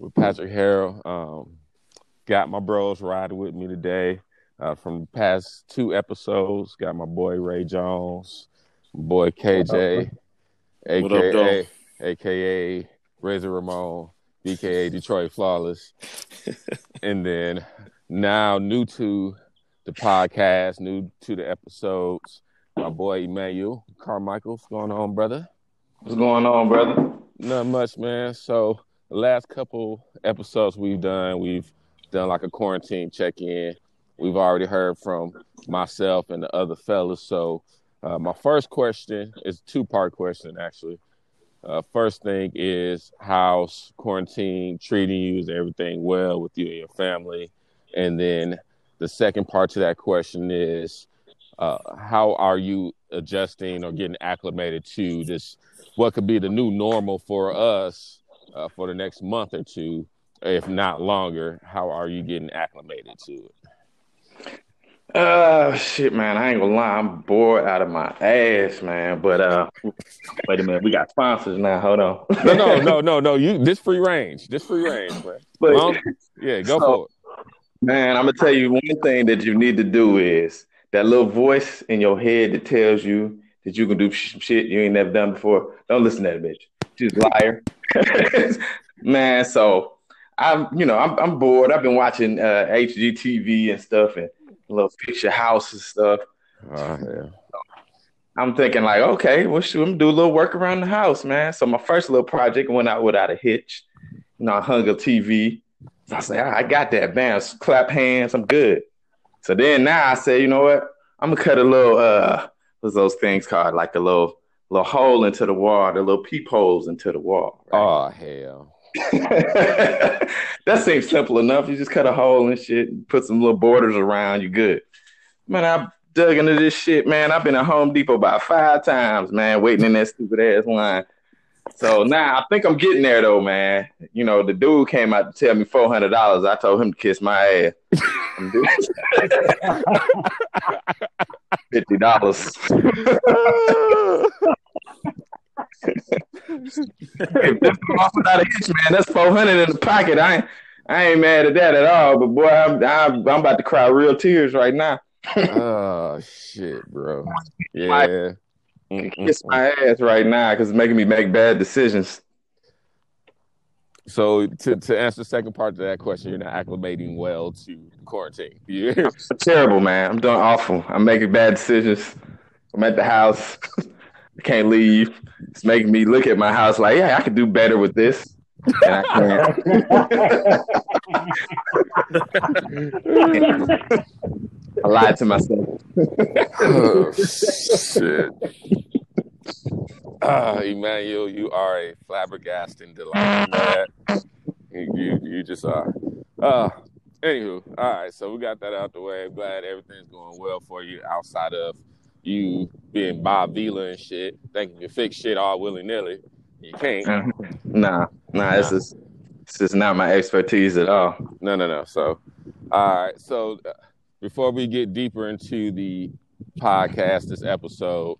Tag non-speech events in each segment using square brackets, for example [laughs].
with Patrick Harrell. Um, got my bros riding with me today uh, from the past two episodes. Got my boy Ray Jones, my boy KJ, aka aka Razor Ramon, BKA Detroit Flawless, [laughs] and then now new to the podcast, new to the episodes. My boy Emanuel Carmichael, what's going on, brother? What's going on, brother? Not much, man. So the last couple episodes we've done, we've done like a quarantine check-in. We've already heard from myself and the other fellas. So uh, my first question is two-part question, actually. Uh, first thing is how's quarantine treating you? Is everything well with you and your family? And then the second part to that question is uh, how are you adjusting or getting acclimated to this? What could be the new normal for us uh, for the next month or two, if not longer? How are you getting acclimated to it? Uh, shit, man. I ain't gonna lie. I'm bored out of my ass, man. But uh, wait a minute. We got sponsors now. Hold on. no, no, no, [laughs] no, no. You this free range. This free range, man. But, well, yeah, go so, for it. Man, I'm gonna tell you one thing that you need to do is that little voice in your head that tells you that you can do some shit you ain't never done before. Don't listen to that bitch. She's a liar. [laughs] man, so I'm, you know, I'm, I'm bored. I've been watching uh, HGTV and stuff and little picture house and stuff. Oh, yeah. I'm thinking like, okay, well, shoot, I'm do a little work around the house, man. So my first little project went out without a hitch. You know, I hung a TV. So I said, I got that. Bam, clap hands. I'm good. So then now I say, you know what? I'm gonna cut a little uh what's those things called? Like a little little hole into the wall, the little peepholes into the wall. Right? Oh hell. [laughs] that seems simple enough. You just cut a hole and shit, and put some little borders around, you good. Man, I dug into this shit, man. I've been at Home Depot about five times, man, waiting in that stupid ass line. So now I think I'm getting there though, man. You know, the dude came out to tell me four hundred dollars. I told him to kiss my ass. Fifty dollars. if that's without a hitch, man, that's four hundred in the pocket. I ain't, I ain't mad at that at all. But boy, I'm, I'm, I'm about to cry real tears right now. oh shit, bro. [laughs] Yeah. Kiss my ass right now because it's making me make bad decisions. So to, to answer the second part of that question, you're not acclimating well to quarantine. [laughs] Yeah. terrible, man. I'm doing awful. I'm making bad decisions. I'm at the house. [laughs] I can't leave. It's making me look at my house like, yeah, I could do better with this. And I can't. [laughs] I lied to myself. oh, shit. [laughs] Uh, Emanuel, you are a flabbergasting delight. You, you, you just are. Uh, anywho, all right. So we got that out the way. I'm glad everything's going well for you outside of you being Bob Vila and shit, thinking you fix shit all willy nilly. You can't. [laughs] Nah, nah, this is this is not my expertise at all. No, no, no. So, all right. So, uh, before we get deeper into the podcast, this episode,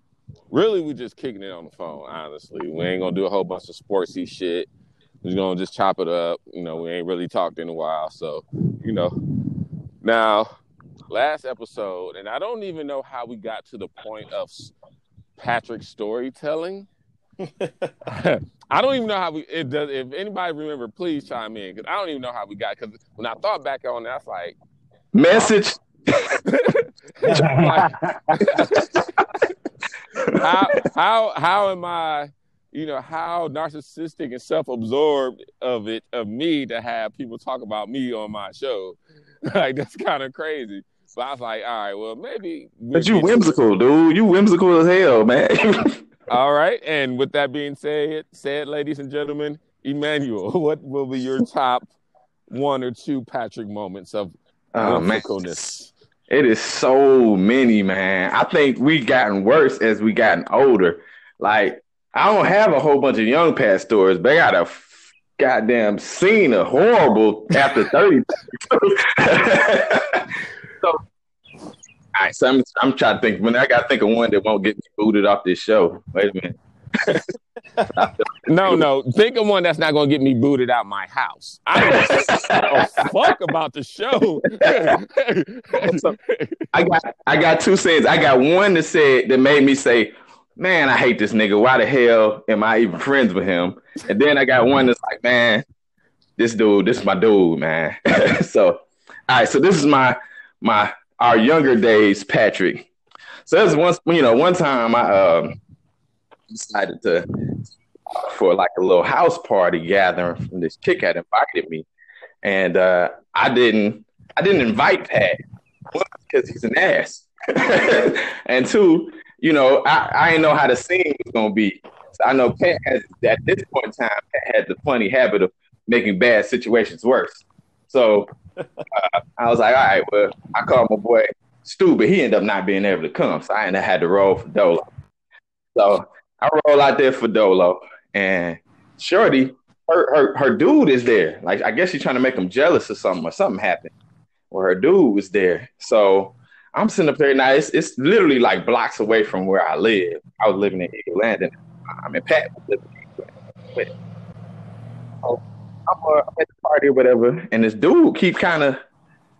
really we just kicking it on the phone. Honestly, we ain't gonna do a whole bunch of sportsy shit. We're gonna just chop it up. You know, we ain't really talked in a while, so you know. Now, last episode, and I don't even know how we got to the point of Patrick's storytelling. [laughs] I don't even know how we. It does. If anybody remember, please chime in because I don't even know how we got. Because when I thought back on it, I was like, message. [laughs] [laughs] how how how am I? You know how narcissistic and self-absorbed of it of me to have people talk about me on my show. [laughs] like that's kind of crazy. So I was like, all right, well, maybe. But you whimsical, dude. You whimsical as hell, man. [laughs] all right. And with that being said, said, ladies and gentlemen, Emanuel, [laughs] what will be your top one or two Patrick moments of oh, whimsicalness? It is so many, man. I think we've gotten worse as we gotten older. Like, I don't have a whole bunch of young Pat stories, but I got a goddamn scene of horrible after 30. [laughs] So, all right, so I'm, I'm trying to think. When I got to think of one that won't get me booted off this show. Wait a minute. No, no. Think of one that's not gonna get me booted out my house. I don't fuck about the show. I got I got two sayings. I got one that said that made me say, Man, I hate this nigga. Why the hell am I even friends with him? And then I got one that's like, Man, this dude, this is my dude, man. [laughs] so all right, so this is my my our younger days, Patrick. So there's once you know, one time I um decided to for like a little house party gathering from this chick had invited me. And uh, I didn't I didn't invite Pat because he's an ass. [laughs] and two, you know, I, I didn't know how the scene was gonna be. So I know Pat has at this point in time Pat had the funny habit of making bad situations worse. So uh, I was like, all right, well, I called my boy Stu, but he ended up not being able to come. So I ended up had to roll for Dolo. So I roll out there for Dolo, and Shorty, her, her her dude is there. Like I guess she's trying to make him jealous or something, or something happened. Where her dude was there. So I'm sitting up there now. It's it's literally like blocks away from where I live. I was living in Eagle Landing. I mean, Pat was living in Eagle. So I'm, uh, I'm at the party or whatever, and this dude keep kind of,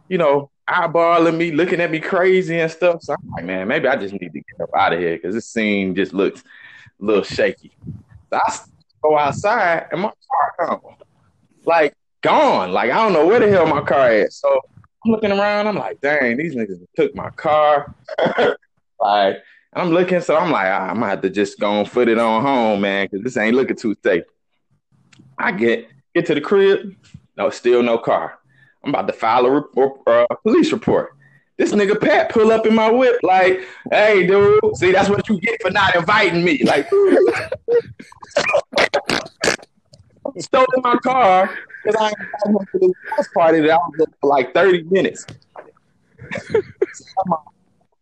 you know, eyeballing me, looking at me crazy and stuff. So I'm like, man, maybe I just need to get up out of here because this scene just looks a little shaky. So I go outside and my car gone. Like gone. Like I don't know where the hell my car is. So I'm looking around, I'm like, dang, these niggas took my car. [laughs] like I'm looking, so I'm like, ah, I'm gonna have to just go and foot it on home, man, because this ain't looking too safe. I get get to the crib, no, still no car. I'm about to file a uh, police report. This nigga Pat pull up in my whip like, hey, dude, see, that's what you get for not inviting me. Like, [laughs] stole my car because I went to the house party that I was for like 30 minutes.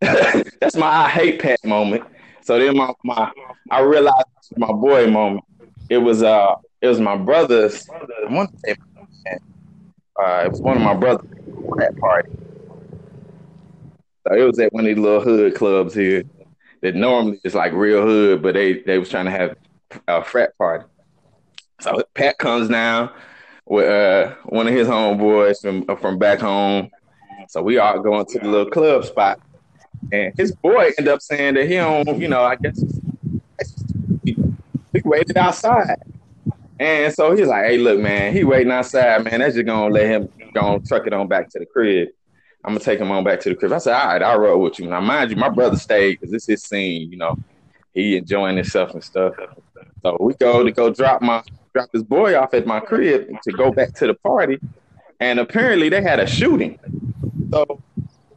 [laughs] that's my I hate Pat moment. So then my, my I realized my boy moment. It was uh it was my brother's uh, it was one of my brothers at that party. So it was at one of these little hood clubs here that normally is like real hood, but they they was trying to have a frat party. So Pat comes down with uh, one of his homeboys from from back home. So we all going to the little club spot, and his boy end up saying that he don't, you know, I guess he, waited outside. And so he's like, "Hey, look, man, he waiting outside, man. That's just gonna let him go truck it on back to the crib." I'm gonna take him on back to the crib. I said, all right, I'll roll with you. Now, mind you, my brother stayed because is his scene, you know. He enjoying himself and stuff. So we go to go drop my drop this boy off at my crib to go back to the party. And apparently they had a shooting. So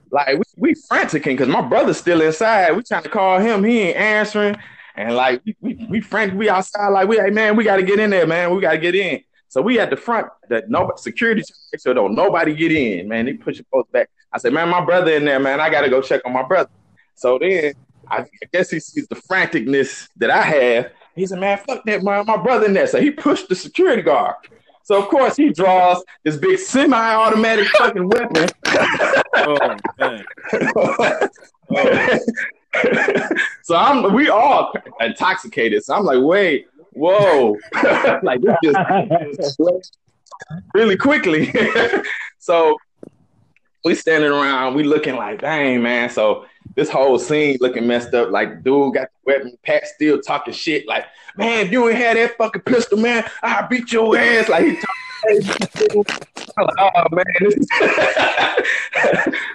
like we, we franticing because my brother's still inside. We trying to call him, he ain't answering. And like we we, we frantic, we outside, like we hey man, we gotta get in there, man. We gotta get in. So we at the front that no security so don't nobody get in, man. They push post back. I said, man, my brother in there, man. I gotta go check on my brother. So then I guess he sees the franticness that I have. He said, man, fuck that, man. My brother in there. So he pushed the security guard. So of course he draws this big semi-automatic fucking weapon. [laughs] oh man. oh. [laughs] so I'm we all intoxicated. So I'm like, wait, whoa, [laughs] like this just really quickly. [laughs] so we standing around, we looking like, dang man. So this whole scene looking messed up. Like dude got the weapon, Pat still talking shit. Like, man, if you ain't had that fucking pistol, man, I beat your ass. Like he [laughs] like, oh man.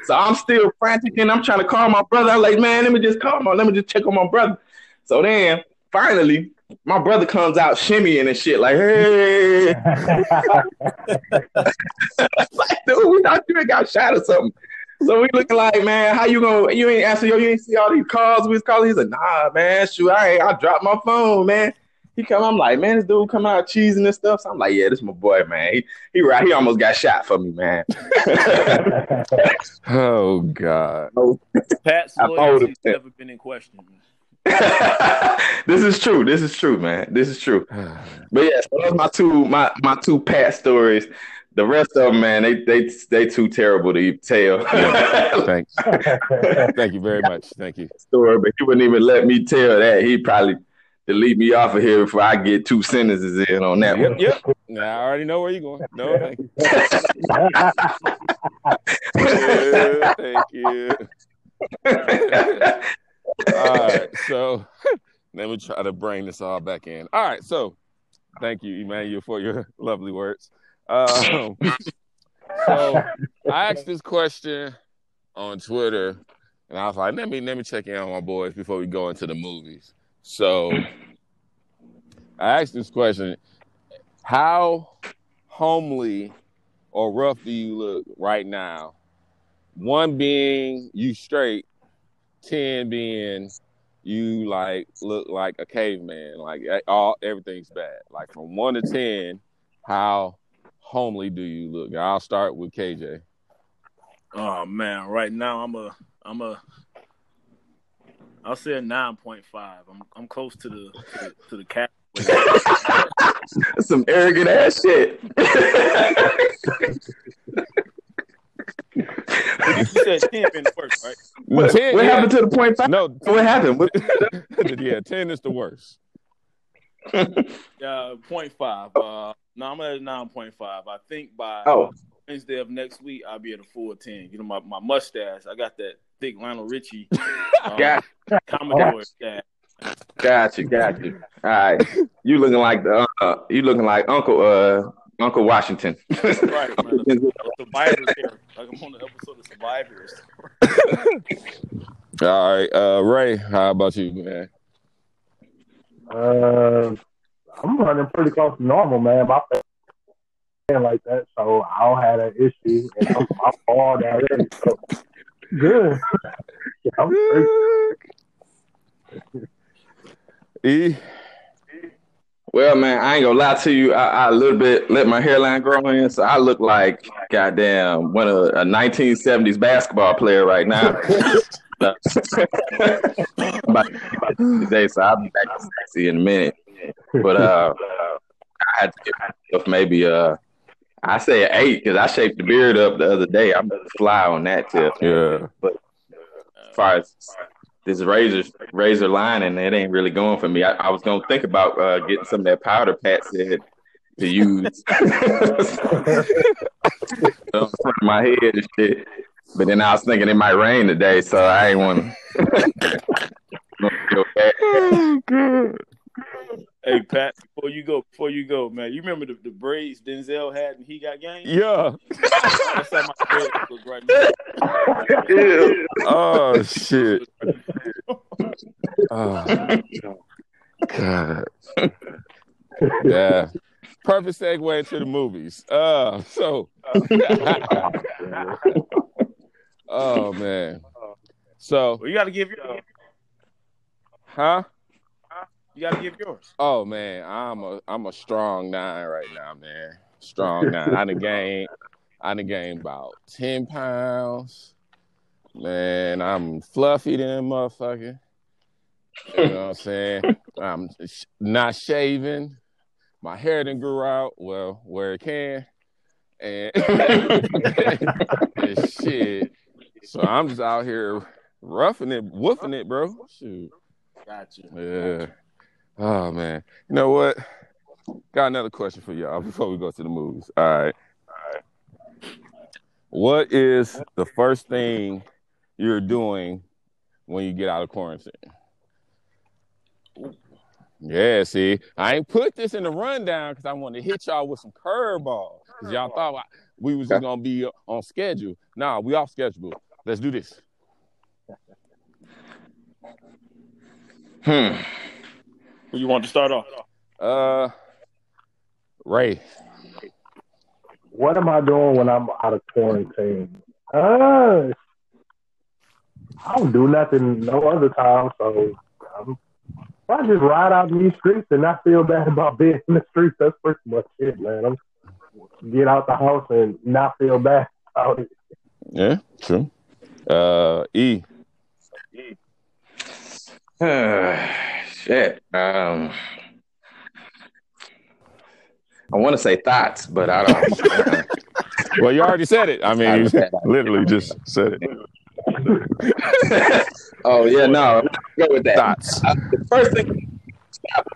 so I'm still frantic and I'm trying to call my brother. I'm like, man, let me just call my, let me just check on my brother. So then finally my brother comes out shimmying and shit, like, hey. [laughs] like, dude, we thought you got shot or something. So we looking like, man, how you gonna you ain't answer yo, you ain't see all these calls we was calling. He's like, nah, man, shoot, I ain't I dropped my phone, man. He come, I'm like, man, this dude come out cheesing and stuff. So I'm like, yeah, this my boy, man. He he right, he almost got shot for me, man. [laughs] [laughs] oh God. Oh. Pat's loyalty's never been in question. [laughs] this is true. This is true, man. This is true. [sighs] But yeah, so those my two my my two past stories. The rest of them, man, they they they too terrible to tell. yeah, [laughs] thanks. Thank you very much. Thank you. Story, but he wouldn't even let me tell that. He probably delete me off of here before I get two sentences in on that Yep, one. yep. Now I already know where you're going. No, [laughs] thank you. Yeah, thank you. All right, so [laughs] let me try to bring this all back in. All right, so thank you, Emanuel, for your [laughs] lovely words. Um, so I asked this question on Twitter, and I was like, let me let me check in on my boys before we go into the movies. So I asked this question: How homely or rough do you look right now? One being you straight, ten being you like look like a caveman. Like all everything's bad. Like from one to ten, how homely do you look? I'll start with KJ. Oh man, right now I'm a I'm a I'll say a nine point five. I'm I'm close to the to the, to the cap. [laughs] Some arrogant ass shit. [laughs] you said ten been the worst, right? What, 10, what yeah. happened to the point five? No, What happened? What, [laughs] yeah, ten is the worst. [laughs] Uh, point five. Uh, no, I'm at nine point five. I think by oh, Wednesday of next week I'll be at a full ten. You know my, my mustache. I got that thick Lionel Richie um, [laughs] got, Commodore stash. got you, got you. All right, you looking like the uh, you looking like Uncle uh Uncle Washington. Right, man. [laughs] Survivors here. Like I'm on the episode of Survivors. [laughs] All right, uh, Ray, how about you, man? Uh, I'm running pretty close to normal, man. My family like that, so I don't have an issue, and I'm, I'm hard already. So good. [laughs] I'm. E, Well, man, I ain't gonna lie to you. I, I a little bit let my hairline grow in, so I look like goddamn one of a 1970s basketball player right now. today, so I'll be back to sexy in a minute. But uh, I had to give myself maybe uh, I say eight because I shaped the beard up the other day. I'm gonna fly on that tip. yeah, As far as this razor razor line, and it ain't really going for me. I, I was gonna think about uh, getting some of that powder Pat said to use [laughs] on front of my head and shit. But then I was thinking it might rain today, so I ain't want to. [laughs] Hey Pat, before you go, before you go, man, you remember the, the braids Denzel had and he got game? yeah. That's how my braids look right now. [laughs] Oh shit. Oh, God. Yeah. Perfect segue into the movies. Uh, so. [laughs] oh man. So, Well, you got to give your, huh? you got to give yours. Oh man, I'm a I'm a strong nine right now, man. Strong nine. I done gained I done gained about ten pounds. Man, I'm fluffy than a motherfucker. You know what I'm saying? I'm not shaving. My hair didn't grow out. Well, where it can. And, and [laughs] shit. So I'm just out here roughing it, woofing it, bro. Shoot. Gotcha. Yeah. Oh man. You know what? Got another question for y'all [laughs] before we go to the movies. All right. All right. What is the first thing you're doing when you get out of quarantine? Yeah, see, I ain't put this in the rundown because I want to hit y'all with some curveballs. Because y'all thought I- we was just gonna be on schedule. Nah, we off schedule. Let's do this. Hmm. Who you want to start off? Uh, Ray. What am I doing when I'm out of quarantine? Uh, I don't do nothing no other time, so I'm, I just ride out in these streets and not feel bad about being in the streets. That's pretty much it, man. I'm get out the house and not feel bad about it. Yeah, true. Uh, E. [sighs] Shit. Um, I want to say thoughts, but I don't. [laughs] Well, you already said it. I mean, you [laughs] literally just said it. Oh yeah, no, I'm gonna go with that. Thoughts. Uh, the first thing, stop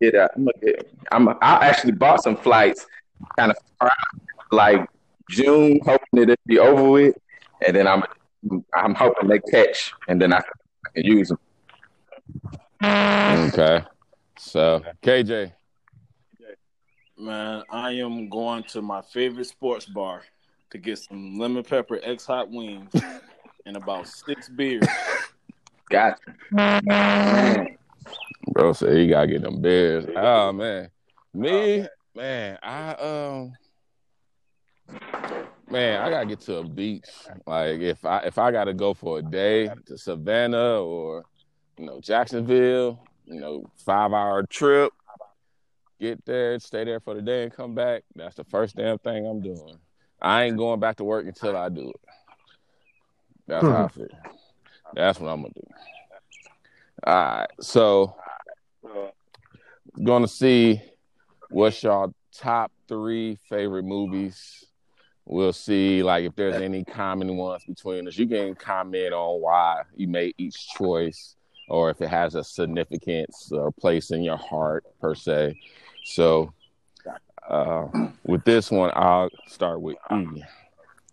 get a, I'm gonna get. I'm. I actually bought some flights, kind of like June, hoping that it'd be over with, and then I'm. I'm hoping they catch, and then I can, I can use them. Okay. So KJ. Man, I am going to my favorite sports bar to get some lemon pepper X hot wings and about six beers. [laughs] Gotcha. Man. Bro said he gotta get them beers. Oh man. Me, man, I um man, I gotta get to a beach. Like if I if I gotta go for a day to Savannah or you know Jacksonville, you know, five hour trip, get there, stay there for the day and come back. That's the first damn thing I'm doing. I ain't going back to work until I do it. That's how I feel. That's what I'm gonna do. All right, so gonna see what's y'all top three favorite movies. We'll see like if there's any common ones between us. You can comment on why you made each choice, or if it has a significance or place in your heart per se. So uh, with this one, I'll start with E.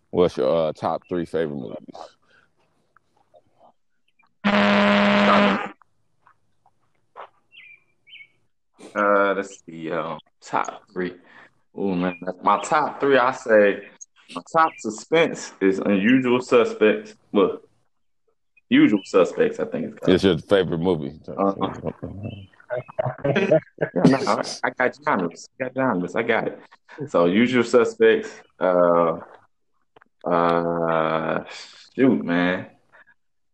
What's your uh, top three favorite movies? Uh, let's see. Um, top three. Oh man, that's my top three. I say my top suspense is Unusual Suspects. Well, Usual Suspects. I think it's called. It's your favorite movie. Uh-huh. [laughs] Yeah, no, I, I got genres. I got genres. I got it. So Usual Suspects. Uh, uh, shoot, man.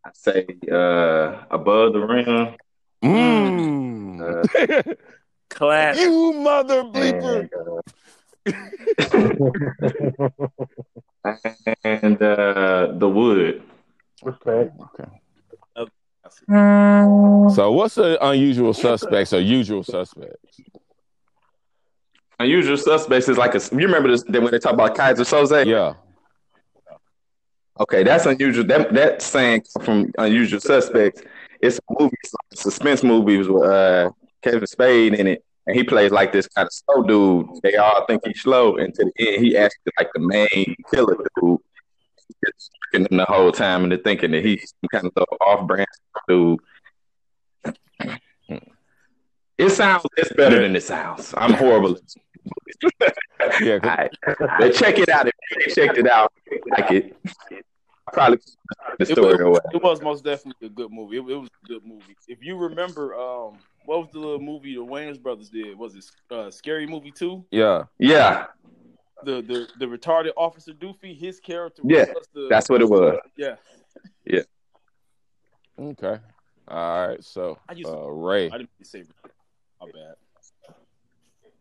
I say uh, Above the Rim. Mm. Uh, [laughs] Classic. you mother bleeper. and, uh, [laughs] and uh, The Wood. Okay. Okay. So what's the unusual suspects or usual suspects? Unusual Suspects is like a. You remember this when they talk about Keyser Söze? Yeah. Okay, that's unusual. That that saying from Unusual Suspects. It's a movie, it's like a suspense movie with uh, Kevin Spade in it, and he plays like this kind of slow dude. They all think he's slow, and to the end, he actually like the main killer dude. The whole time, they're thinking that he's some kind of off-brand dude. It sounds. It's better than it sounds. I'm horrible. Yeah. All right. But check it out. If you checked it out, like it. Probably the story or was, what. it was most definitely a good movie. It, it was a good movie. If you remember, um, what was the little movie the Wayans brothers did? Was it uh, Scary Movie Two? Yeah. Yeah, The the the retarded officer Doofy, his character. Yeah, was the, that's what it was. Yeah, yeah. Okay. All right. So I used uh, Ray. I didn't say. My bad.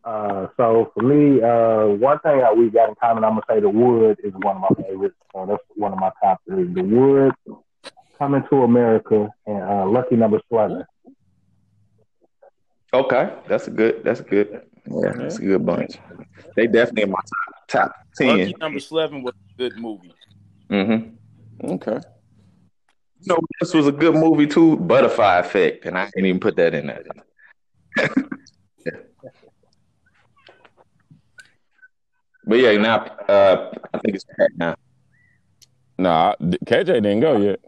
Uh, so for me, uh, one thing that we got in common, I'm gonna say the Wood is one of my favorites. So that's one of my top three. The Wood, Coming to America, and uh, Lucky Number Slevin. Okay, that's a good. That's a good. Yeah, that's a good bunch. They definitely in my top top ten. Lucky Number Slevin was a good movie. Mm-hmm. Okay. You know, this was a good movie too. Butterfly Effect, and I didn't even put that in there. [laughs] But yeah, now uh, I think it's Pat now. Nah, KJ didn't go yet.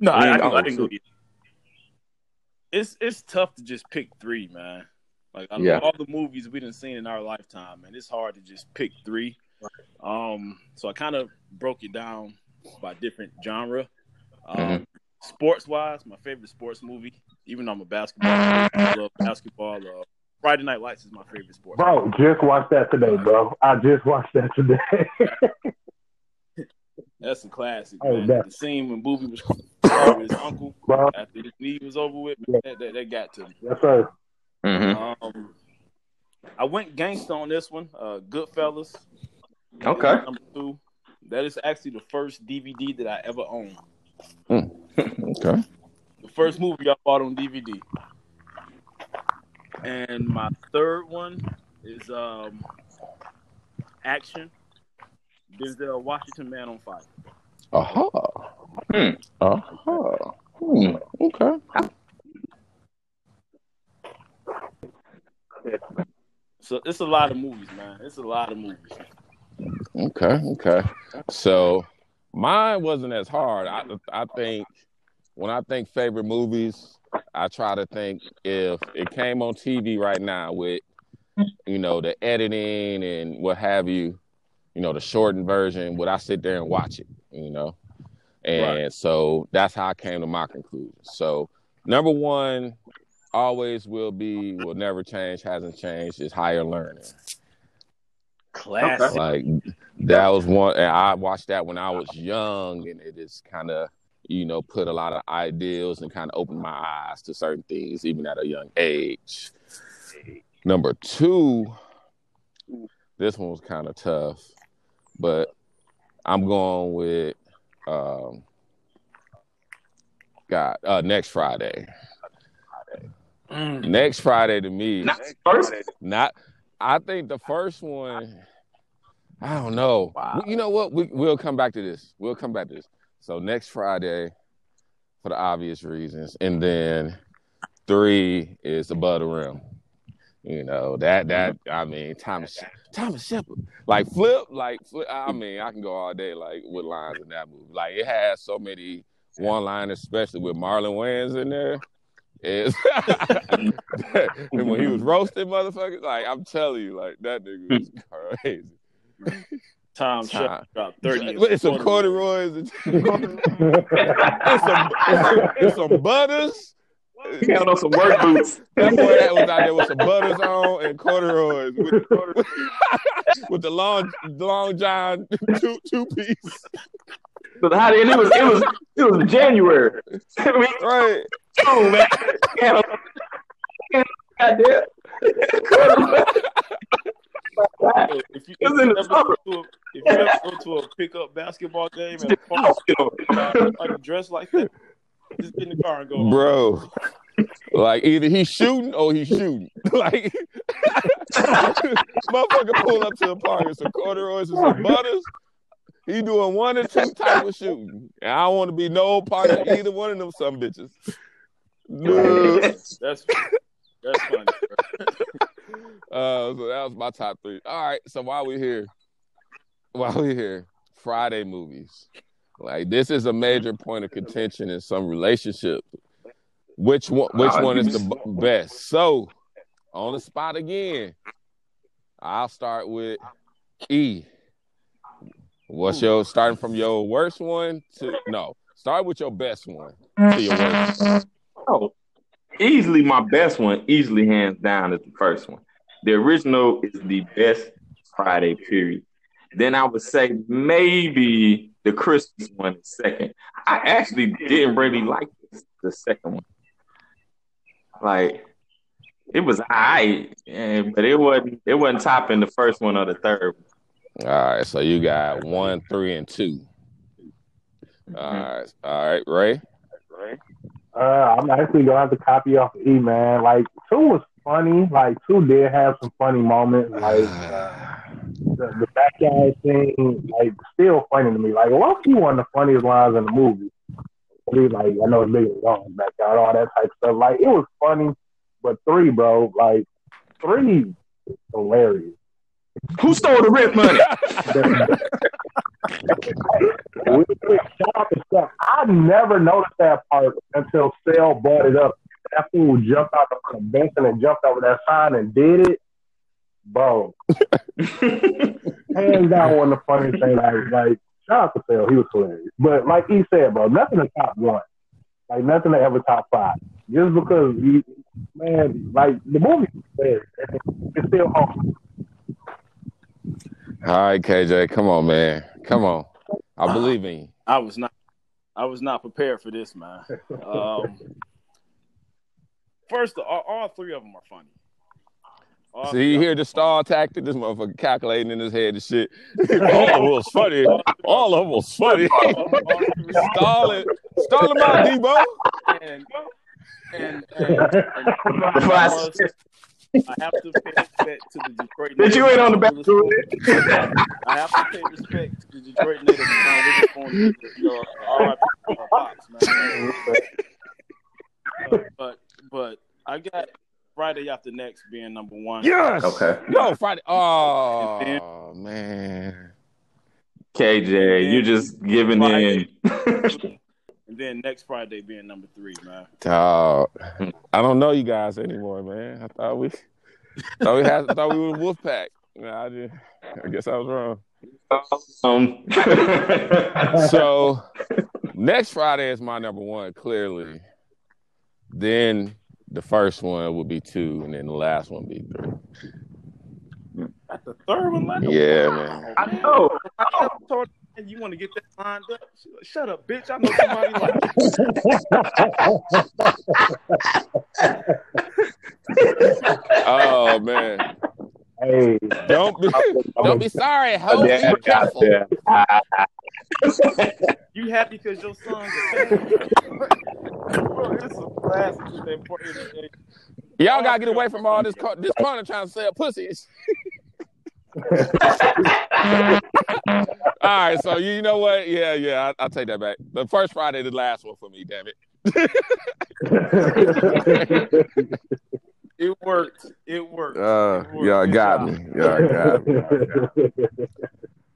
No, I, I, Yeah, didn't- I didn't go get it. It's it's tough to just pick three, man. Like out Yeah. all the movies we done seen in our lifetime, man, it's hard to just pick three. Um, so I kind of broke it down by different genre. Um, Mhm. Sports wise, my favorite sports movie, even though I'm a basketball, player, I love basketball. Uh, Friday Night Lights is my favorite sport. Bro, just watched that today, bro. I just watched that today. [laughs] That's a classic, Oh, man. that- The scene when Boobie was crying with his uncle [coughs] bro, after his knee was over with, Yeah. that, that, that got to me. yes sir. Mm-hmm. Um, I went gangster on this one. Uh, Goodfellas. Okay. Number two. That is actually the first DVD that I ever owned. [laughs] Okay. The first movie I bought on DVD. And my third one is um, Action. Denzel Washington, Man on Fire. Aha. Hmm. Aha. Hmm. Okay. So it's a lot of movies, man. It's a lot of movies. Okay, okay. So mine wasn't as hard. I I think when I think favorite movies, I try to think if it came on TV right now with you know the editing and what have you, you know the shortened version, would I sit there and watch it? You know, and Right. so that's how I came to my conclusion. So number one, always will be, will never change, hasn't changed, is higher learning. Classic. Like that was one, and I watched that when I was young, and it is kind of, you know, put a lot of ideals and kind of opened my eyes to certain things, even at a young age. Number two, this one was kind of tough, but I'm going with, um, God, uh, next Friday. Mm. Next Friday to me, Not first. not. I think the first one. I don't know. Wow. You know what? We, we'll come back to this. We'll come back to this. So next Friday, for the obvious reasons, and then three is above the rim. You know that that I mean Thomas Thomas Shepard like flip like flip. I mean I can go all day like with lines in that movie. Like it has so many one liners, especially with Marlon Wayans in there. Is [laughs] and when he was roasting motherfuckers, like I'm telling you, like that nigga was [laughs] crazy. Tom Time. Shepard dropped 30. It's some corduroys and [laughs] it's some, it's some, it's some butters. He had on some work boots. That boy that was out there with some butters on and corduroys with, [laughs] with the long long john two two piece. But how did it was it was it was January. Right. oh man. He had on- Goddamn. If you, It was in the summer. go to a, if you ever [laughs] go to a pickup basketball game and [laughs] like dressed like that, just get in the car and go. Bro. Like either he's shooting or he's shooting. [laughs] Like motherfucker pull up to the park with some corduroys and some butters. He doing one or two type of shooting. And I don't want to be no part of either one of them some bitches. No. That's that's funny. Uh, so that was my top three. All right. So while we're here, while we're here, Friday movies. Like this is a major point of contention in some relationships. Which one? Which one is the best? So, on the spot again. I'll start with E. What's your starting from your worst one to no? Start with your best one to your worst. Oh, easily my best one, easily hands down, is the first one. The original is the best Friday period. Then I would say maybe the Christmas one is second. I actually didn't really like this, the second one. Like it was I, but it wasn't it wasn't topping the first one or the third one. All right. So you got one, three, and two. All right. All right, Ray. Uh, I'm actually gonna have to copy off E, man. Like two was funny. Like two did have some funny moments. Like [sighs] uh, the, the backyard thing, like still funny to me. Like Loki one of the funniest lines in the movie. Mean, like I know it's big long backyard, all that type of stuff. Like it was funny, but three, bro, like three, is hilarious. Who stole the rent money? Real quick, shout out to stuff. I never noticed that part until Sale brought it up. That fool jumped out the bench and jumped over that sign and did it. Bro, hands down one of the funniest things. Like, like shout out to Sale, he was hilarious. But like he said, bro, nothing to top one. Like nothing to ever top five. Just because he, man, like the movie is. It's still awesome. All right, KJ, come on, man. Come on. I believe in you. I was not. I was not prepared for this, man. Um, [laughs] first, all, all three of them are funny. All See, you hear the are stall tactic? This motherfucker calculating in his head and shit. [laughs] [laughs] All of them was funny. All of them was funny. [laughs] funny. All- all three of them stall. Stall him out, Debo. and and, and, and Before I was- I have to pay respect to the Detroit. Did you ain't on the back Natives. door. I have to pay respect to the Detroit natives. Now we're going to, you know, R.I.P. Pops, man. Uh, but but I got Friday after next being number one. Yes. Okay. No, Friday. [laughs] Oh man. KJ, you just giving in. [laughs] And then next Friday being number three, man. Dog. I don't know you guys anymore, man. I thought we thought we had thought we were Wolfpack. Nah, I, just, I guess I was wrong. um, [laughs] So next Friday is my number one, clearly. Then the first one will be two, and then the last one will be three. That's the third one, like, Yeah, wow, man. I know. I told her, you want to get that lined up? She like, Shut up, bitch! I know somebody like. Oh man. Hey, Don't be don't be sorry. Ho, Yeah, be careful. [laughs] yeah. You happy because your son's a fan? Bro, it's a classic. that part in the- Y'all gotta get away from all this car- this corner trying to sell pussies. [laughs] All right, so you know what? Yeah, yeah, I, I'll take that back. The first Friday, the last one for me. Damn it. [laughs] It worked. It worked. Uh, It worked. y'all Good got me. Y'all got me. [laughs]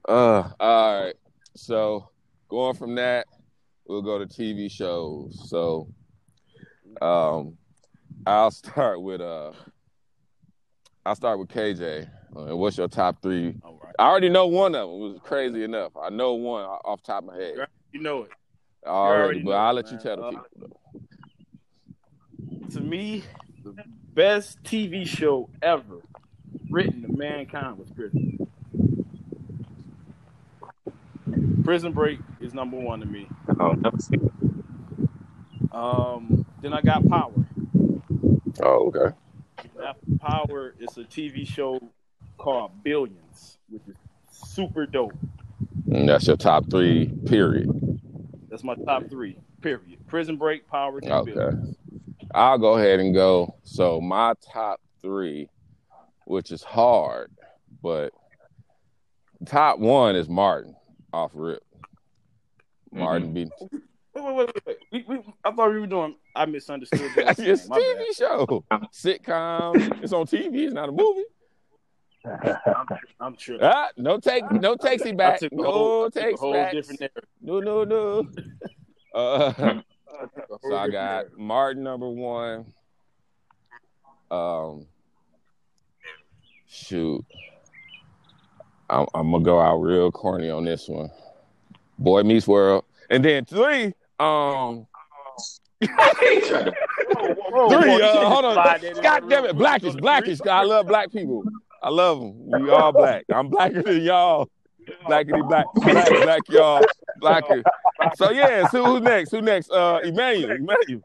Uh, all right. So going from that, we'll go to TV shows. So, um, I'll start with uh, I'll start with KJ. Uh, what's your top three? Right. I already know one of them. It was crazy enough. I know one off the top of my head You know it. already, already but I'll let you tell the Uh, people. To me, the best TV show ever written to mankind was Prison. Prison Break is number one to me. Oh, never seen it. Um, then I got Power. Oh, okay. After Power is a TV show called Billions, which is super dope. And that's your top three. Period. That's my top three. Period. Prison Break, Power, and Okay. Billions. I'll go ahead and go. So my top three, which is hard, but top one is Martin off rip. Martin beat Wait, wait, wait, wait. We, we, I thought we were doing. I misunderstood. what you were [laughs] it's a saying. My bad. TV show, sitcom. It's on TV. It's not a movie. I'm sure. Ah, no take, no takesy I back. took No whole, I took a takes back. different. No, no, no. [laughs] Uh, I took a whole so I got narrative. Martin number one. Um, shoot, I'm, I'm gonna go out real corny on this one. Boy Meets World, and then three. Um, He tried to- Whoa, whoa, three. Uh, hold on. God damn it, blackish, blackish. I love black people. I love them. We all black. I'm blacker than y'all. Blackity black, black, black y'all, blacker. So yeah, so who's next? Who next? Uh, Emanuel. Emanuel.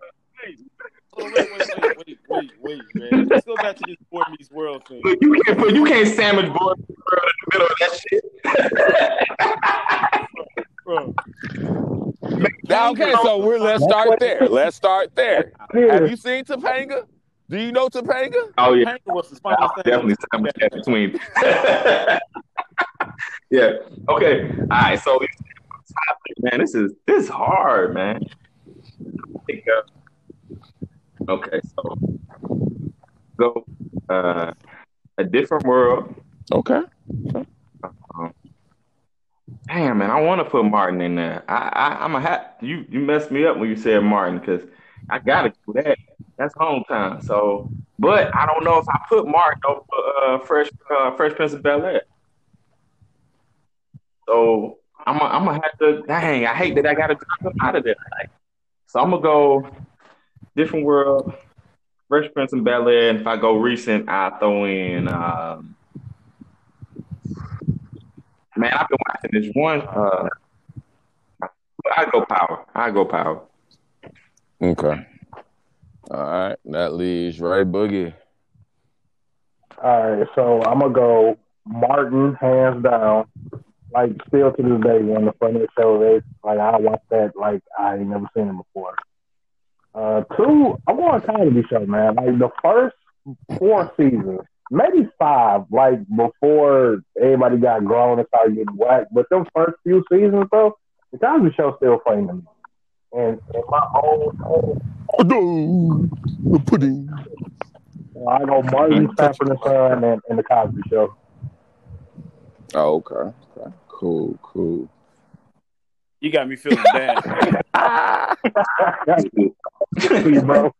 Oh, wait, wait, wait, wait, wait, wait, man. Let's go back to this Boy Meets World thing. Look, you can't put, you can't sandwich boy in the middle of that shit. [laughs] Bro, Now, okay, so we're let's start there. Let's start there. Have you seen Topanga? Do you know Topanga? Oh yeah, Hank was the funniest I'll thing. definitely sandwich that between. [laughs] yeah. Okay. All right. So, man, this is this is hard, man. I think, uh, okay, so go uh, a different world. Okay. Um, damn, man, I want to put Martin in there. I, I, I'm a hat. You, you messed me up when you said Martin because I gotta do that. That's hometown. So, but I don't know if I put Martin over uh, Fresh, uh, Fresh Prince of Bel Air. So I'm, i I'm gonna have to. Dang, I hate that I gotta drop him out of there. Like, so I'm gonna go different world, Fresh Prince and Bel Air, and if I go recent, I throw in. Um, Man, I've been watching this one. Uh, I go power. I go power. Okay. All right. That leaves right Boogie. All right, so I'm gonna go Martin, hands down. Like still to this day, one of the funniest shows. Like I watch that like I ain't never seen it before. Uh, two, I'm going Cosby Show, man. Like the first four seasons, maybe five, like before everybody got grown and started getting whacked. But them first few seasons, bro, the Cosby Show still funny to me. And in my own, own The pudding. I go Martin Sanford and Son and, and the Cosby Show. Oh, okay. okay. Cool, cool. You got me feeling bad. bro.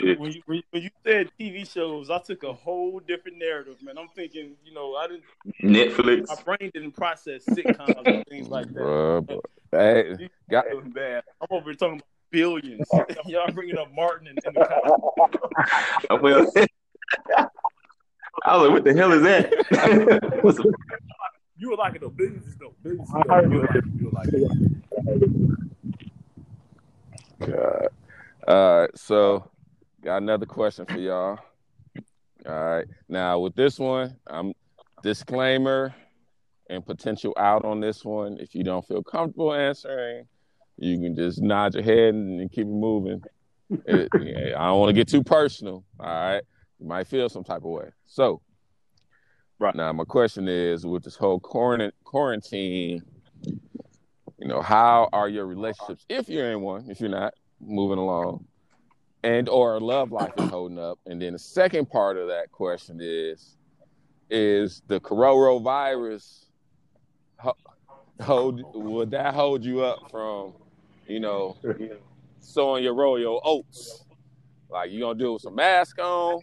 When you when, when you said TV shows, I took a whole different narrative, man. I'm thinking, you know, I didn't, Netflix. my brain didn't process sitcoms and things like that. Bruh, but- hey, You got, feeling bad. I'm over here talking about billions. [laughs] [laughs] Y'all bringing up Martin and, and the Cosby. Well, I was like, what the hell is that? [laughs] What's the, You were like it though. Billions is dope. Billions is dope. You were like it. You were like it. God. All right, so got another question for y'all. All right, now with this one, I'm disclaimer and potential out on this one. If you don't feel comfortable answering, you can just nod your head and, and keep it moving. It- [laughs] I don't want to get too personal. All right, you might feel some type of way. So, Right. now my question is, with this whole quarantine, quarantine, you know, how are your relationships? If you're in one, if you're not, moving along, and or love life is holding up. And then the second part of that question is, is the coronavirus ho- hold would that hold you up from, you know, [laughs] sowing your royal oats? Like you gonna do it with some mask on?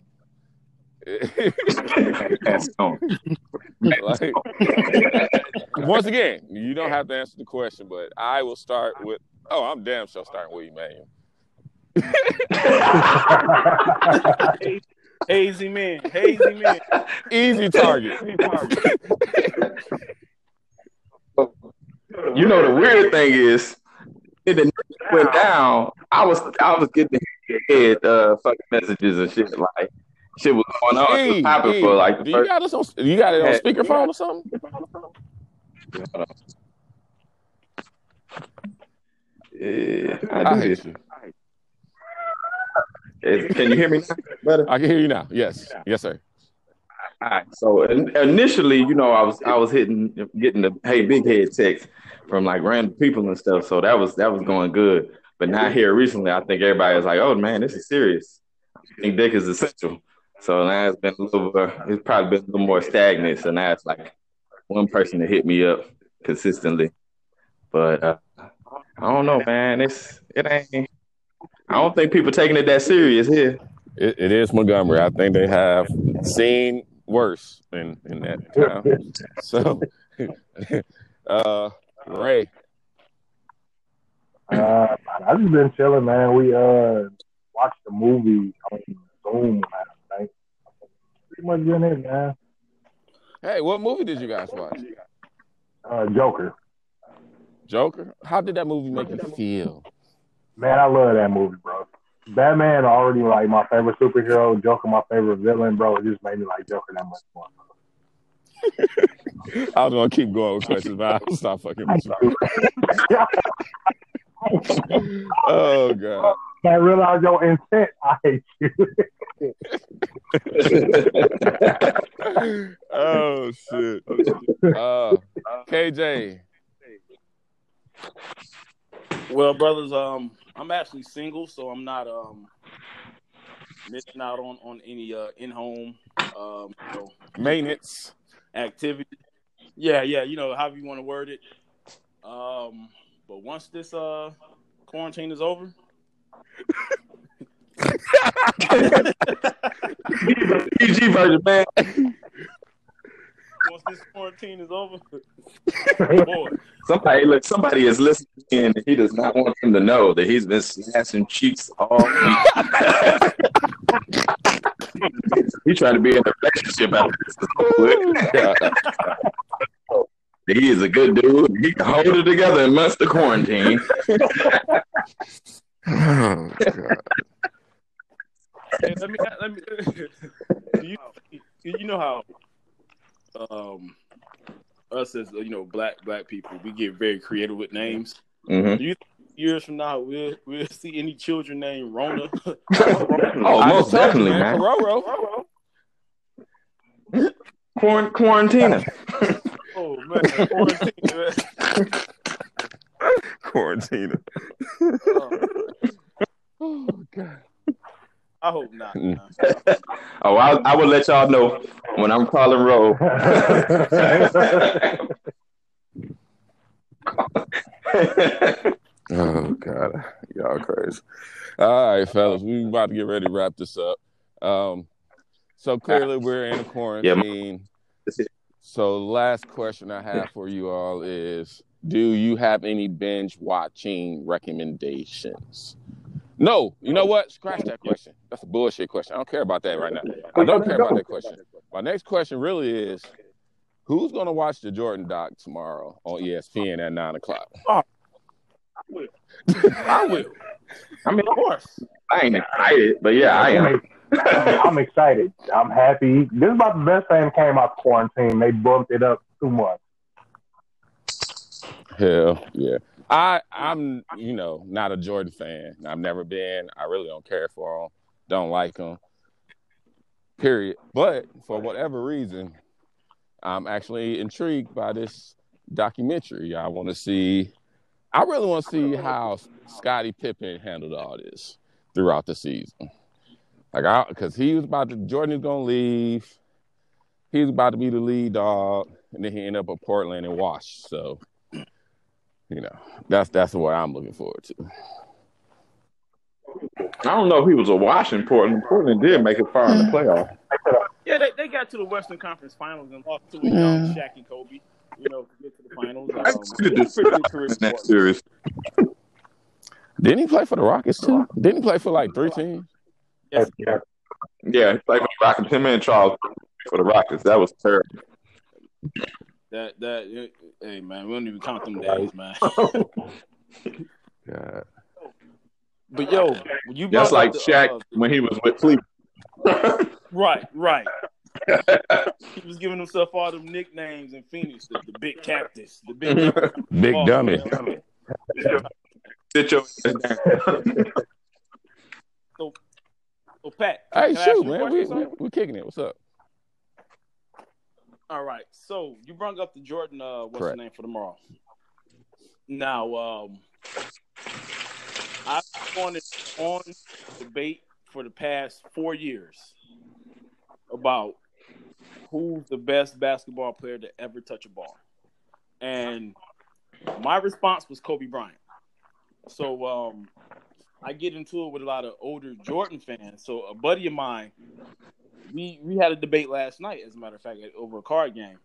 That's on. like, once again, you don't have to answer the question, but I will start with. Oh, I'm damn sure starting with Emanuel. [laughs] Hazy man. Hazy man. Easy target. You know the weird thing is, when the went down, I was I was getting head uh fucking messages and shit like shit was going on. It was popping E, for like the do you got this on? You got it on speakerphone or something? Yeah, I I you. Can you hear me, now, brother? I can hear you now. Yes, yes, sir. All right. So initially, you know, I was I was hitting getting the hey big head text from like random people and stuff. So that was that was going good. But now here recently, I think everybody is like, oh man, this is serious. I think dick is essential. So now it's been a little, it's probably been a little more stagnant. So now it's like one person to hit me up consistently. But uh, I don't know, man. It's it ain't. I don't think people taking it that serious here. It, it is Montgomery. I think they have seen worse in in that town. [laughs] So, [laughs] uh, Ray, Uh, I just been chilling, man. We uh watched the movie on Zoom last night. Pretty much been it, man. hey, what movie did you guys watch? Uh, Joker, Joker. How did that movie make you feel? man, I love that movie, bro. Batman already like my favorite superhero. Joker, my favorite villain, bro. It just made me like Joker that much more. [laughs] I was gonna keep going with questions, but I'll stop fucking. [laughs] [laughs] Oh god. I realize your intent. I hate you. [laughs] oh shit. Uh, KJ. Well, brothers, um, I'm actually single, so I'm not um missing out on on any uh in home um you know, Maintenance. activity. Yeah, yeah, you know, however you want to word it. Um, but once this uh quarantine is over, PG version, man. once this quarantine is over, [laughs] boy, Somebody look, somebody is listening and he does not want them to know that he's been smashing cheeks all week. [laughs] He's trying to be in a relationship after this is over with. [laughs] He is a good dude. He can hold it together in months of quarantine. [laughs] Oh, God. Hey, let me let me. [laughs] you, you know how um us as you know black black people we get very creative with names. Mhm. Do you think years from now we'll we'll see any children named Rona? [laughs] Oh, I most just told you, definitely, man. Cororo. Quarant- Quarantina. Oh man, quarantine, man. [laughs] Quarantine. Oh, Oh God. I hope not. [laughs] Oh, I, I will let y'all know when I'm calling roll. [laughs] Oh God, y'all crazy. All right, fellas, we about to get ready to wrap this up. Um, so clearly we're in a quarantine. So last question I have for you all is: Do you have any binge watching recommendations? No, you know what? Scratch that question. That's a bullshit question. I don't care about that right now. I don't care about that question. My next question really is: Who's going to watch the Jordan doc tomorrow on ESPN at nine o'clock? Oh, I will. I will. I mean, Of course. I ain't excited, but yeah, I am. I'm excited. I'm happy. This is about the best thing that came out of quarantine. They bumped it up too much. Hell yeah. I I'm you know not a Jordan fan. I've never been. I really don't care for him. Don't like him. Period. But for whatever reason, I'm actually intrigued by this documentary. I want to see. I really want to see how Scottie Pippen handled all this throughout the season. Like, I because he was about to Jordan's gonna leave. He was about to be the lead dog, and then he ended up at Portland and washed. So you know, that's that's what I'm looking forward to. I don't know if he was a wash in Portland. Portland did make it far in the playoff. Yeah, they, they got to the Western Conference Finals and lost to a young Shaq and Kobe. You know, to get to the finals. I Um, see the pretty good career that Portland. series. Didn't he play for the Rockets too? Didn't he play for like three teams? Yes. Yeah. Yeah, he played for the Rockets. Him and Charles for the Rockets. That was terrible. That that hey man, we don't even count them days, man. [laughs] Yeah. but yo, you That's like up the, Shaq uh, when he was with Cleveland. [laughs] right, right. [laughs] He was giving himself all them nicknames in Phoenix, the, the big cactus, the big Big dummy. man. Sit your ass down. So Pat, Hey, can shoot, man, we, we son? we kicking it. What's up? All right. So you brought up the Jordan. Uh, what's Correct. the name for tomorrow? Now, um, I've gone on debate for the past four years about who's the best basketball player to ever touch a ball, and my response was Kobe Bryant. So um, I get into it with a lot of older Jordan fans. So a buddy of mine we we had a debate last night, as a matter of fact, over a card game.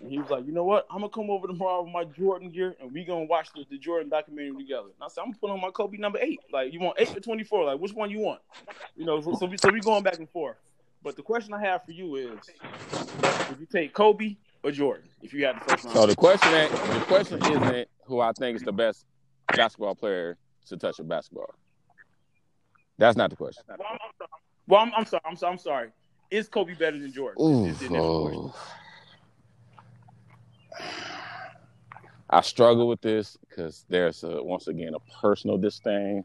And he was like, you know what? I'm gonna come over tomorrow with my Jordan gear, and we gonna watch the, the Jordan documentary together. And I said, I'm putting on my Kobe number eight. Like, you want eight or twenty four? Like, which one you want? You know, so, so we so we going back and forth. But the question I have for you is, would you take Kobe or Jordan if you had the first round? So the question ain't the question isn't who I think is the best basketball player to touch a basketball. That's not the question. well, I'm, I'm sorry. I'm sorry. I'm sorry. Is Kobe better than Jordan? Ooh, Is the initial question. oh. I struggle with this because there's a, once again a personal disdain.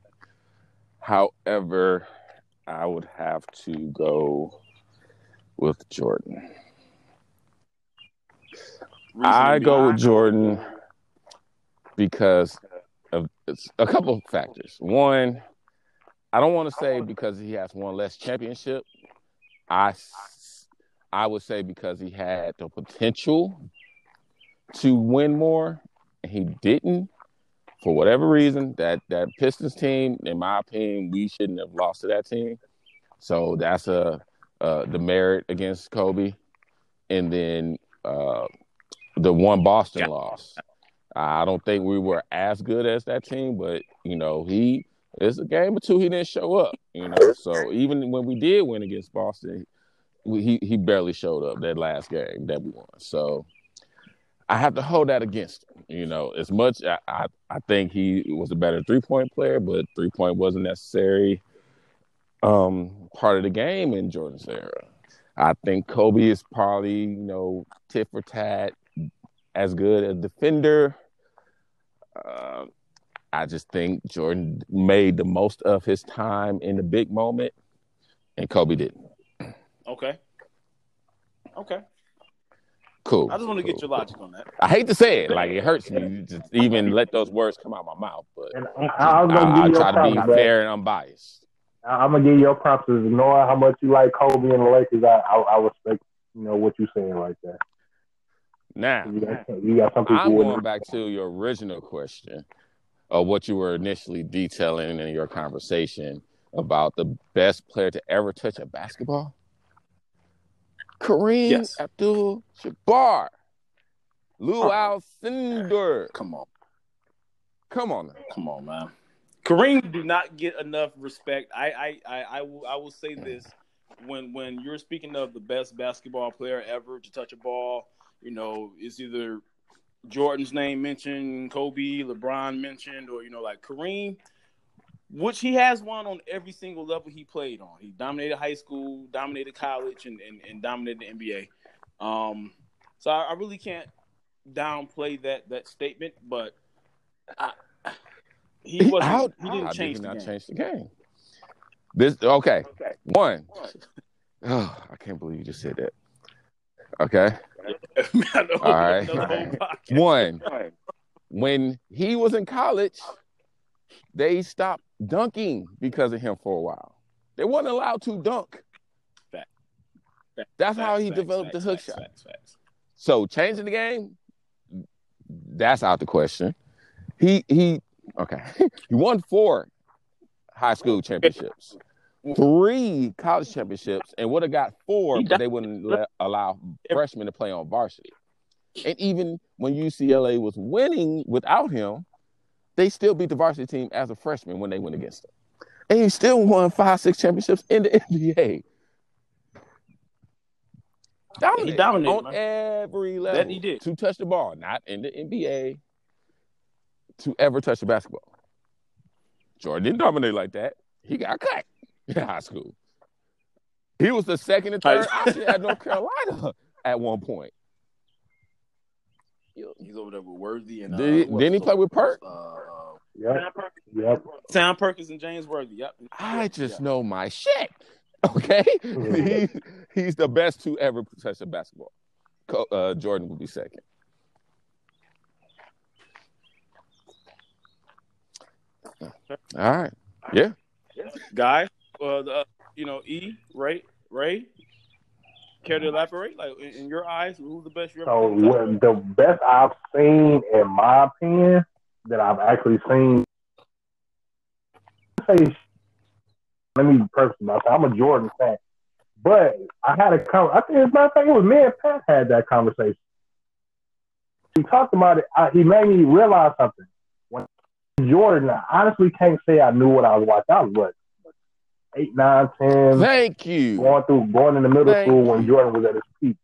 However, I would have to go with Jordan. I go with Jordan because of a couple of factors. One, I don't want to say because he has one less championship. I I would say because he had the potential to win more and he didn't for whatever reason. That that Pistons team, in my opinion, we shouldn't have lost to that team. So that's a uh, the merit against Kobe, and then uh, the one Boston loss. I don't think we were as good as that team, but you know, he it's a game or two he didn't show up. You know, so even when we did win against Boston, we, he he barely showed up that last game that we won. So I have to hold that against him. You know, as much I I, I think he was a better three point player, but three point wasn't necessary um part of the game in Jordan's era. I think Kobe is probably you know tit for tat as good a defender. Uh, I just think Jordan made the most of his time in the big moment, and Kobe didn't. Okay. Okay. Cool. I just want to cool, get your logic on that. I hate to say it, like it hurts me to even let those words come out my mouth, but And I, I I, gonna I give you try a to be comment, fair and unbiased. I'm gonna give your props as knowing how much you like Kobe and the Lakers. I I, I respect you know what you're saying right there. Now, You got, you got some. I'm going back to your original question of what you were initially detailing in your conversation about the best player to ever touch a basketball. Kareem Yes. Abdul Jabbar. Lou Alcindor. Come on, Come on. now. come on, man. Kareem do not get enough respect. I, I, I, I will, I will say mm. this: when, when you're speaking of the best basketball player ever to touch a ball, you know, it's either Jordan's name mentioned, Kobe, LeBron mentioned, or you know, like Kareem, which he has won on every single level he played on. He dominated high school, dominated college, and and, and dominated the NBA. Um, so I, I really can't downplay that that statement, but I, he wasn't. How- he didn't how change did the he not game. change the game? This okay. One. Oh, [sighs] I can't believe you just said that. Okay. [laughs] [laughs] All right. another whole podcast. One. When he was in college, they stopped dunking because of him for a while. They weren't allowed to dunk. Fact. That's how he facts, developed facts, the hook facts, shot. facts, facts. So changing the game, that's out the question. He he okay. [laughs] he won four high school championships, three college championships, and would have got four, but they wouldn't let, allow freshmen to play on varsity. And even when UCLA was winning without him, they still beat the varsity team as a freshman when they went against him. And he still won five, six championships in the [laughs] NBA. Dominated, dominated, on man. every level. That he did. To touch the ball, not in the NBA, to ever touch the basketball. Jordan didn't dominate like that. He got cut [laughs] in high school. He was the second and third option at North Carolina [laughs] at one point. He's over there with Worthy and uh, Did, didn't he play with Perk? Uh, uh, Yep. Yep. Sam Perkins and James Worthy. Yep. I just Yeah. know my shit. [laughs] Okay, Mhm. he, he's the best to ever touch a basketball. Uh, Jordan will be second. All right. Yeah. Guy, uh, the, uh, you know, E, Ray, Ray. Care to elaborate? Like in, in your eyes, who's the best? So what, the best I've seen, in my opinion, that I've actually seen. Say, let me preface myself. I'm a Jordan fan, but I had a con- I think as a matter of fact, it was me and Pat had that conversation. He talked about it. I, he made me realize something. When Jordan, I honestly can't say I knew what I was watching. I was eight, nine, ten Thank you. going through going into middle Thank school when Jordan was at his peak.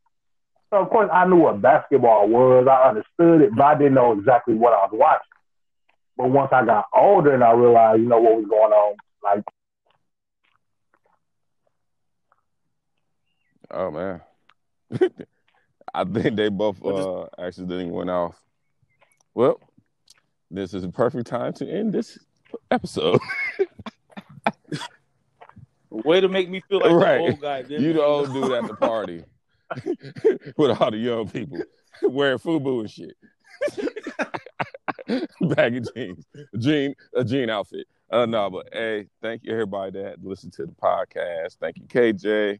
So of course I knew what basketball was. I understood it, but I didn't know exactly what I was watching. But once I got older and I realized, you know, what was going on, like Oh man. [laughs] I think they both What is- uh accidentally went off. Well, this is a perfect time to end this episode. [laughs] Way to make me feel like Right. the old guy. [laughs] You the old dude at the party [laughs] with all the young people [laughs] wearing FUBU and shit. Baggy jeans, jean, a jean outfit. Uh, no, but hey, thank you everybody that listened to the podcast. Thank you, KJ.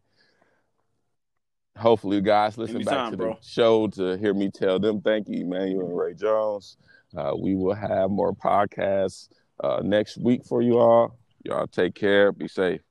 Hopefully, you guys listen back to bro. the show to hear me tell them thank you, Emanuel and Ray Jones. Uh, we will have more podcasts uh, next week for you all. Y'all take care. Be safe.